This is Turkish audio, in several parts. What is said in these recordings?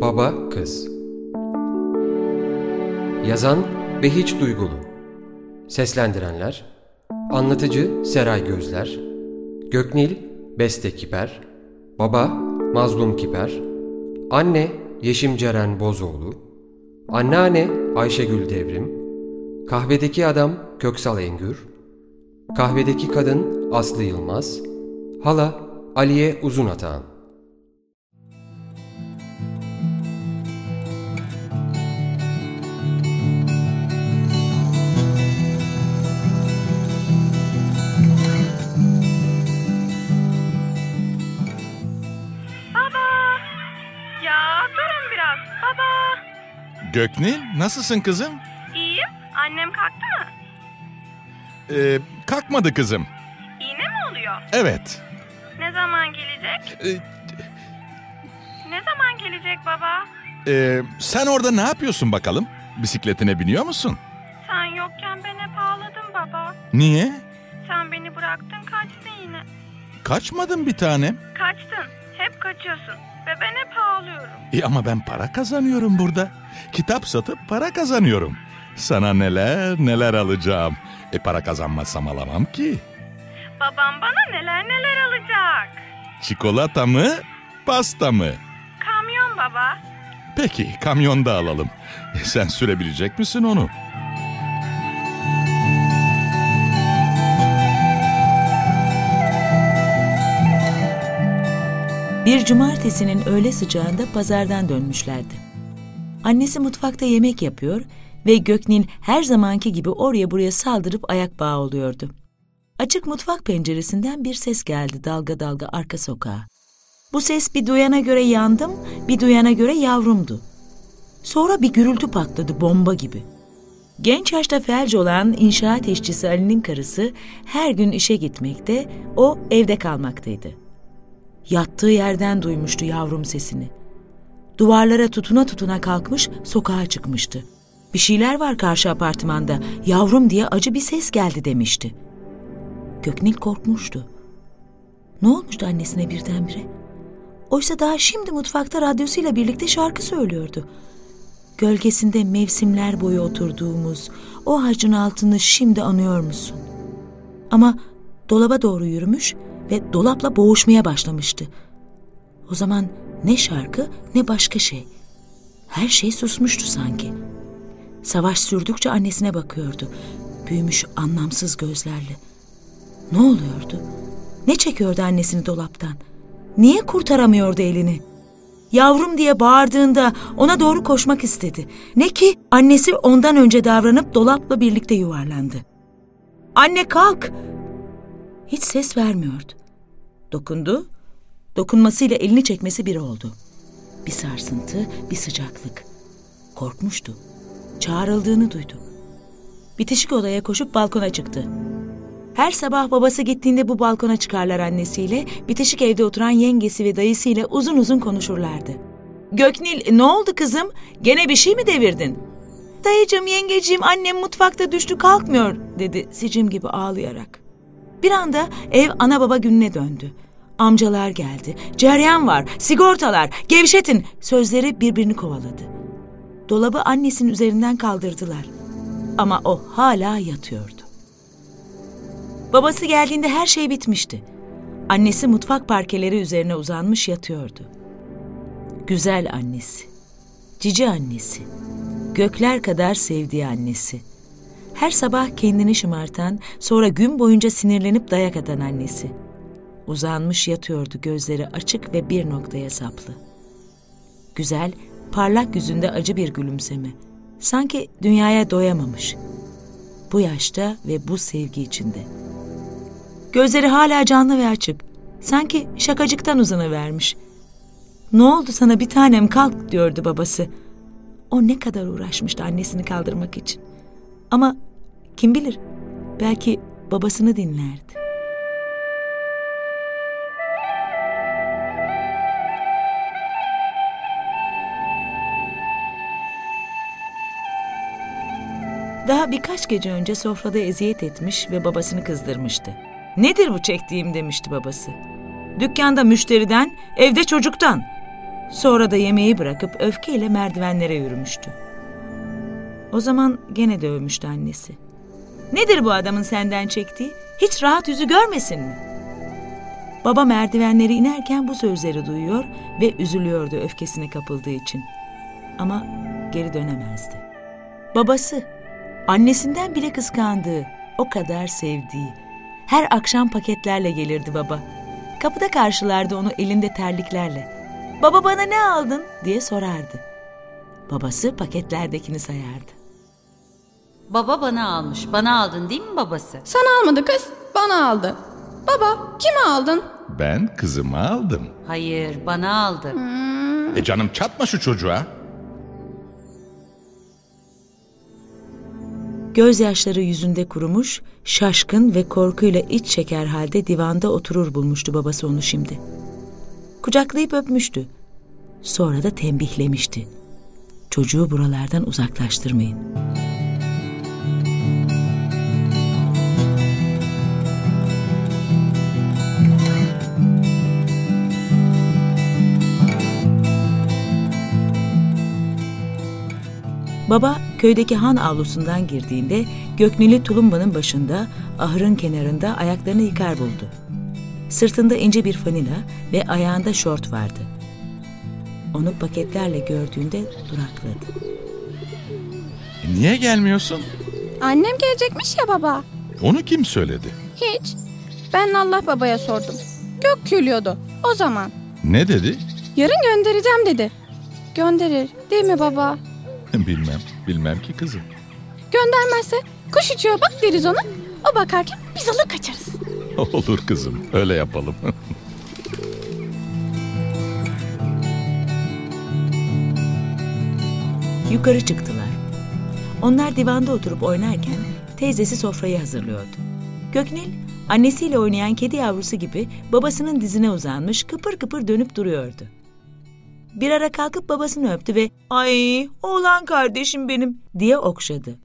Baba Kız. Yazan Behiç Duygulu. Seslendirenler Anlatıcı Seray Gözler Göknil Beste Kiper Baba Mazlum Kiper Anne Yeşim Ceren Bozoğlu Anneanne Ayşegül Devrim Kahvedeki Adam Köksal Engür Kahvedeki Kadın Aslı Yılmaz Hala Aliye Uzunatağan Göknil, nasılsın kızım? İyiyim. Annem kalktı mı? Ee, kalkmadı kızım. İğne mi oluyor? Evet. Ne zaman gelecek? Ee, Ne zaman gelecek baba? e, sen orada ne yapıyorsun bakalım? Bisikletine biniyor musun? Sen yokken ben hep ağladım baba. Niye? Sen beni bıraktın kaçtın yine. Kaçmadın bir tanem. Kaçtın. Hep kaçıyorsun. Ve ben hep ağlıyorum. E ama ben para kazanıyorum burada. Kitap satıp para kazanıyorum. Sana neler neler alacağım. E para kazanmazsam alamam ki. Babam bana neler neler alacak. Çikolata mı, pasta mı? Kamyon baba. Peki kamyonda alalım. E, sen sürebilecek misin onu? Bir cumartesinin öğle sıcağında pazardan dönmüşlerdi. Annesi mutfakta yemek yapıyor ve Göknin her zamanki gibi oraya buraya saldırıp ayak bağı oluyordu. Açık mutfak penceresinden bir ses geldi dalga dalga arka sokağa. Bu ses bir duyana göre yandım, bir duyana göre yavrumdu. Sonra bir gürültü patladı bomba gibi. Genç yaşta felç olan inşaat işçisi Ali'nin karısı her gün işe gitmekte, o evde kalmaktaydı. Yattığı yerden duymuştu yavrum sesini. Duvarlara tutuna tutuna kalkmış sokağa çıkmıştı. Bir şeyler var karşı apartmanda. Yavrum diye acı bir ses geldi demişti. Göknil korkmuştu. Ne olmuştu annesine birdenbire? Oysa daha şimdi mutfakta radyosuyla birlikte şarkı söylüyordu. Gölgesinde mevsimler boyu oturduğumuz o ağacın altını şimdi anıyor musun? Ama dolaba doğru yürümüş ve dolapla boğuşmaya başlamıştı. O zaman ne şarkı ne başka şey. Her şey susmuştu sanki. Savaş sürdükçe annesine bakıyordu. Büyümüş anlamsız gözlerle. Ne oluyordu? Ne çekiyordu annesini dolaptan? Niye kurtaramıyordu elini? Yavrum diye bağırdığında ona doğru koşmak istedi. Ne ki annesi ondan önce davranıp dolapla birlikte yuvarlandı. Anne kalk! Hiç ses vermiyordu. Dokundu, dokunmasıyla elini çekmesi bir oldu. Bir sarsıntı, bir sıcaklık. Korkmuştu. Çağrıldığını duydu. Bitişik odaya koşup balkona çıktı. Her sabah babası gittiğinde bu balkona çıkarlar annesiyle, bitişik evde oturan yengesi ve dayısıyla uzun uzun konuşurlardı. Göknil ne oldu kızım? Gene bir şey mi devirdin? Dayıcım, yengeciğim, annem mutfakta düştü kalkmıyor dedi sicim gibi ağlayarak. Bir anda ev ana baba gününe döndü. Amcalar geldi. Ceryan var, sigortalar, gevşetin sözleri birbirini kovaladı. Dolabı annesinin üzerinden kaldırdılar. Ama o hala yatıyordu. Babası geldiğinde her şey bitmişti. Annesi mutfak parkeleri üzerine uzanmış yatıyordu. Güzel annesi, cici annesi, gökler kadar sevdiği annesi. Her sabah kendini şımartan, sonra gün boyunca sinirlenip dayak atan annesi. Uzanmış yatıyordu gözleri açık ve bir noktaya saplı. Güzel, parlak yüzünde acı bir gülümseme. Sanki dünyaya doyamamış. Bu yaşta ve bu sevgi içinde. Gözleri hala canlı ve açık. Sanki şakacıktan uzanıvermiş. Ne oldu sana bir tanem kalk diyordu babası. O ne kadar uğraşmıştı annesini kaldırmak için. Ama kim bilir belki babasını dinlerdi. Daha birkaç gece önce sofrada eziyet etmiş ve babasını kızdırmıştı. Nedir bu çektiğim demişti babası. Dükkanda müşteriden, evde çocuktan. Sonra da yemeği bırakıp öfkeyle merdivenlere yürümüştü. O zaman gene dövmüştü annesi. Nedir bu adamın senden çektiği? Hiç rahat yüzü görmesin mi? Baba merdivenleri inerken bu sözleri duyuyor ve üzülüyordu öfkesine kapıldığı için. Ama geri dönemezdi. Babası, annesinden bile kıskandığı, o kadar sevdiği, her akşam paketlerle gelirdi baba. Kapıda karşılardı onu elinde terliklerle. Baba bana ne aldın diye sorardı. Babası paketlerdekini sayardı. Baba bana almış. Bana aldın değil mi babası? Sana almadı kız, bana aldı. Baba, kime aldın? Ben kızımı aldım. Hayır, bana aldı. E canım çatma şu çocuğa. Gözyaşları yüzünde kurumuş, şaşkın ve korkuyla iç çeker halde divanda oturur bulmuştu babası onu şimdi. Kucaklayıp öpmüştü. Sonra da tembihlemişti. Çocuğu buralardan uzaklaştırmayın. Baba köydeki han avlusundan girdiğinde Gökneli tulumbanın başında ahırın kenarında ayaklarını yıkar buldu. Sırtında ince bir fanila ve ayağında şort vardı. Onu paketlerle gördüğünde durakladı. E niye gelmiyorsun? Annem gelecekmiş ya baba. Onu kim söyledi? Hiç. Ben Allah babaya sordum. Gök gülüyordu. O zaman. Ne dedi? Yarın göndereceğim dedi. Gönderir değil mi baba? bilmem, bilmem ki kızım. Göndermezse kuş uçuyor bak deriz ona. O bakarken biz alır kaçarız. Olur kızım, öyle yapalım. Yukarı çıktılar. Onlar divanda oturup oynarken teyzesi sofrayı hazırlıyordu. Göknil, annesiyle oynayan kedi yavrusu gibi babasının dizine uzanmış kıpır kıpır dönüp duruyordu. Bir ara kalkıp babasını öptü ve ''Ay oğlan kardeşim benim'' diye okşadı.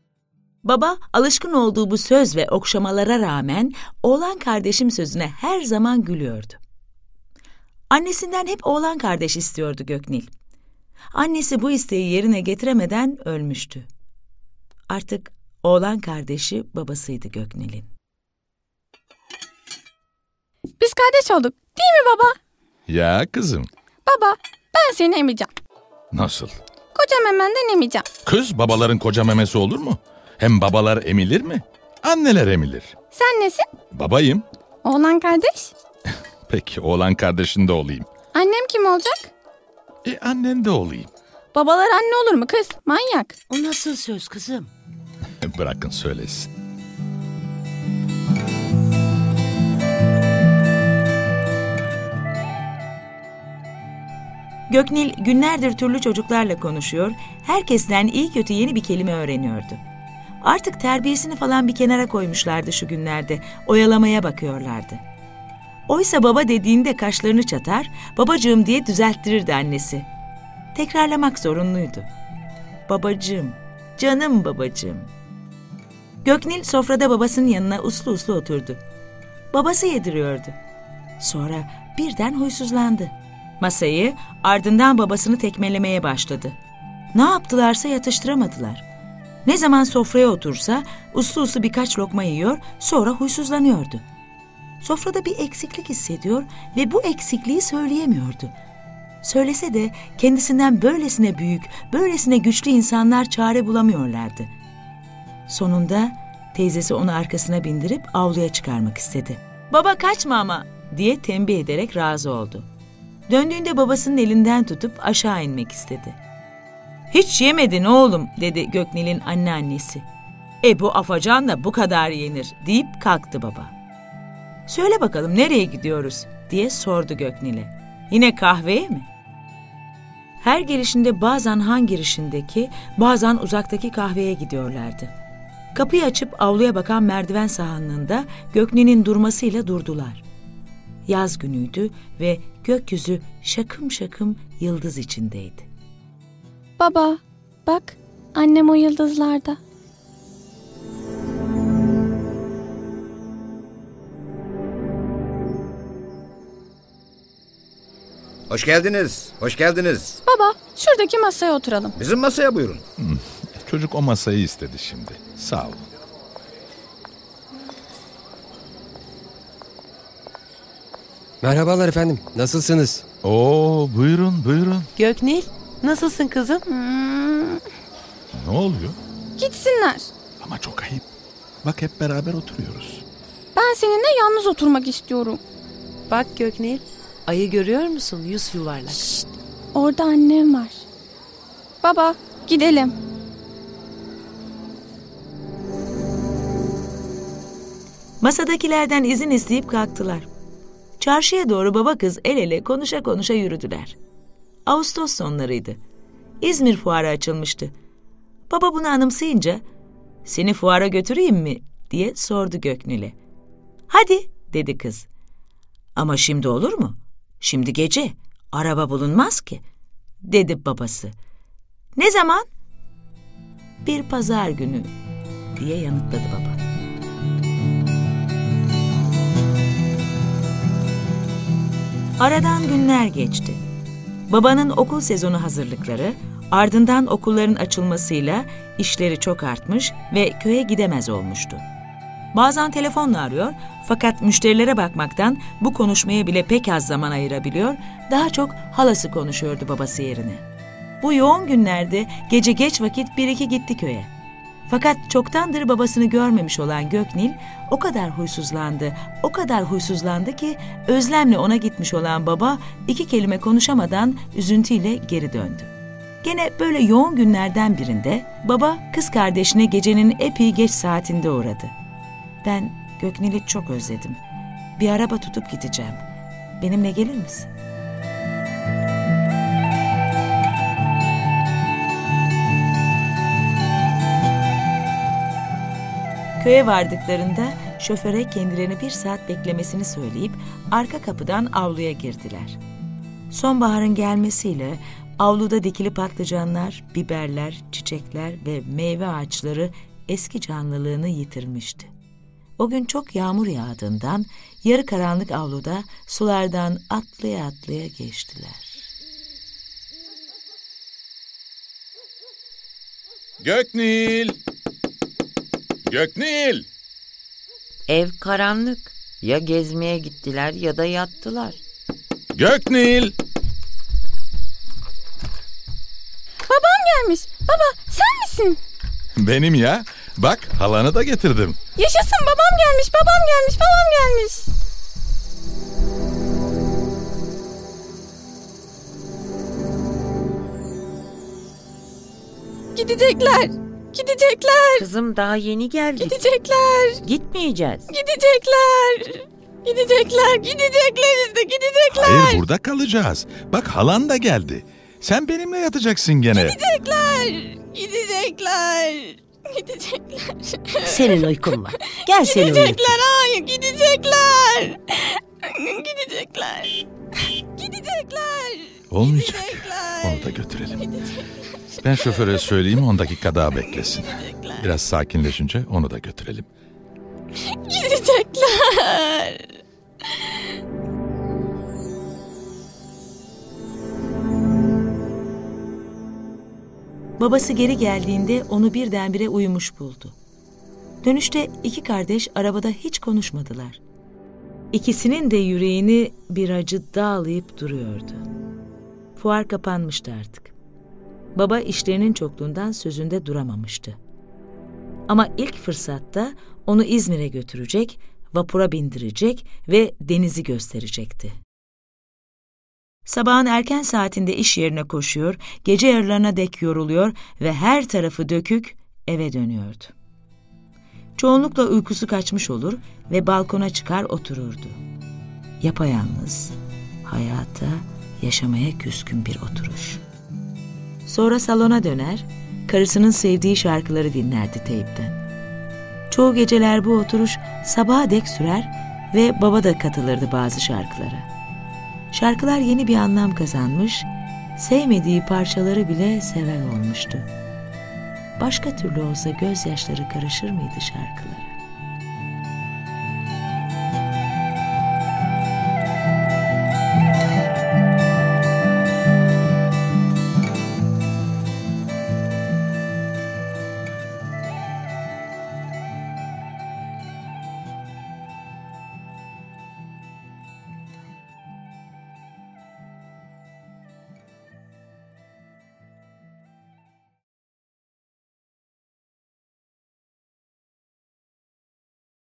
Baba alışkın olduğu bu söz ve okşamalara rağmen oğlan kardeşim sözüne her zaman gülüyordu. Annesinden hep oğlan kardeş istiyordu Göknil. Annesi bu isteği yerine getiremeden ölmüştü. Artık oğlan kardeşi babasıydı Göknil'in. Biz kardeş olduk değil mi baba? ya kızım, Baba ben seni emeceğim. nasıl? Kocam hemenden emeceğim. Kız babaların koca memesi olur mu? Hem babalar emilir mi? Anneler emilir. Sen nesin? Babayım. Oğlan kardeş. Peki oğlan kardeşin de olayım. Annem kim olacak? E annen de olayım. Babalar anne olur mu kız? Manyak. O nasıl söz kızım? Bırakın söylesin. Göknil günlerdir türlü çocuklarla konuşuyor, herkesten iyi kötü yeni bir kelime öğreniyordu. Artık terbiyesini falan bir kenara koymuşlardı şu günlerde, oyalamaya bakıyorlardı. Oysa baba dediğinde kaşlarını çatar, babacığım diye düzelttirirdi annesi. Tekrarlamak zorunluydu. Babacığım, canım babacığım. Göknil sofrada babasının yanına uslu uslu oturdu. Babası yediriyordu. Sonra birden huysuzlandı. Masayı ardından babasını tekmelemeye başladı. Ne yaptılarsa yatıştıramadılar. Ne zaman sofraya otursa uslu uslu birkaç lokma yiyor sonra huysuzlanıyordu. Sofrada bir eksiklik hissediyor ve bu eksikliği söyleyemiyordu. Söylese de kendisinden böylesine büyük, böylesine güçlü insanlar çare bulamıyorlardı. Sonunda teyzesi onu arkasına bindirip avluya çıkarmak istedi. Baba kaçma ama diye tembih ederek razı oldu. Döndüğünde babasının elinden tutup aşağı inmek istedi. Hiç yemedin oğlum dedi Göknil'in anneannesi. E bu afacan da bu kadar yenir deyip kalktı baba. Söyle bakalım nereye gidiyoruz diye sordu Göknil'e. Yine kahveye mi? Her gelişinde bazen han girişindeki, bazen uzaktaki kahveye gidiyorlardı. Kapıyı açıp avluya bakan merdiven sahanlığında Göknil'in durmasıyla durdular. Yaz günüydü ve gökyüzü şakım şakım yıldız içindeydi. Baba bak annem o yıldızlarda. Hoş geldiniz. Hoş geldiniz. Baba şuradaki masaya oturalım. Bizim masaya buyurun. Çocuk o masayı istedi şimdi. Sağ ol. Merhabalar efendim. Nasılsınız? Oo buyurun buyurun. Göknil, nasılsın kızım? Ne oluyor? Gitsinler. Ama çok ayıp. Bak hep beraber oturuyoruz. Ben seninle yalnız oturmak istiyorum. Bak Göknil, ayı görüyor musun? Yüz yuvarlak. Orada annem var. Baba gidelim. Masadakilerden izin isteyip kalktılar. Çarşıya doğru baba kız el ele konuşa konuşa yürüdüler. Ağustos sonlarıydı. İzmir fuarı açılmıştı. Baba bunu anımsayınca seni fuara götüreyim mi diye sordu Göknil'e. Hadi dedi kız. Ama şimdi olur mu? Şimdi gece. Araba bulunmaz ki dedi babası. Ne zaman? Bir pazar günü diye yanıtladı baba. Aradan günler geçti. Babanın okul sezonu hazırlıkları, ardından okulların açılmasıyla işleri çok artmış ve köye gidemez olmuştu. Bazen telefonla arıyor fakat müşterilere bakmaktan bu konuşmaya bile pek az zaman ayırabiliyor, daha çok halası konuşuyordu babası yerine. Bu yoğun günlerde gece geç vakit bir iki gitti köye. Fakat çoktandır babasını görmemiş olan Göknil o kadar huysuzlandı, o kadar huysuzlandı ki özlemle ona gitmiş olan baba iki kelime konuşamadan üzüntüyle geri döndü. Gene böyle yoğun günlerden birinde baba kız kardeşine gecenin epey geç saatinde uğradı. Ben Göknil'i çok özledim. Bir araba tutup gideceğim. Benimle gelir misin? Köye vardıklarında şoföre kendilerini bir saat beklemesini söyleyip arka kapıdan avluya girdiler. Sonbaharın gelmesiyle avluda dikili patlıcanlar, biberler, çiçekler ve meyve ağaçları eski canlılığını yitirmişti. O gün çok yağmur yağdığından yarı karanlık avluda sulardan atlaya atlaya geçtiler. Göknil! Göknil! Ev karanlık. Ya gezmeye gittiler ya da yattılar. Göknil! Babam gelmiş. Baba sen misin? Benim ya. Bak halanı da getirdim. Yaşasın babam gelmiş, babam gelmiş, babam gelmiş. Gidecekler. Gidecekler. Kızım daha yeni geldik. Gidecekler. Gitmeyeceğiz. Gidecekler. Gidecekler. Gidecekler işte gidecekler. Hayır burada kalacağız. Bak halan da geldi. Sen benimle yatacaksın gene. Gidecekler. Gidecekler. Gidecekler. Senin uykun var. Gel seni uyut. Gidecekler. Hayır gidecekler. Gidecekler. Gidecekler. Olmayacak. Gidecekler. Onu da götürelim. Ben şoföre söyleyeyim 10 dakika daha beklesin. Biraz sakinleşince onu da götürelim. Gidecekler. Babası geri geldiğinde onu birdenbire uyumuş buldu. Dönüşte iki kardeş arabada hiç konuşmadılar. İkisinin de yüreğini bir acı dağlayıp duruyordu. Fuar kapanmıştı artık. Baba işlerinin çokluğundan sözünde duramamıştı. Ama ilk fırsatta onu İzmir'e götürecek, vapura bindirecek ve denizi gösterecekti. Sabahın erken saatinde iş yerine koşuyor, gece yarılarına dek yoruluyor ve her tarafı dökük eve dönüyordu. Çoğunlukla uykusu kaçmış olur ve balkona çıkar otururdu. Yapayalnız, hayata, yaşamaya küskün bir oturuş. Sonra salona döner, karısının sevdiği şarkıları dinlerdi teypten. Çoğu geceler bu oturuş sabaha dek sürer ve baba da katılırdı bazı şarkılara. Şarkılar yeni bir anlam kazanmış, sevmediği parçaları bile seven olmuştu. Başka türlü olsa gözyaşları karışır mıydı şarkılara?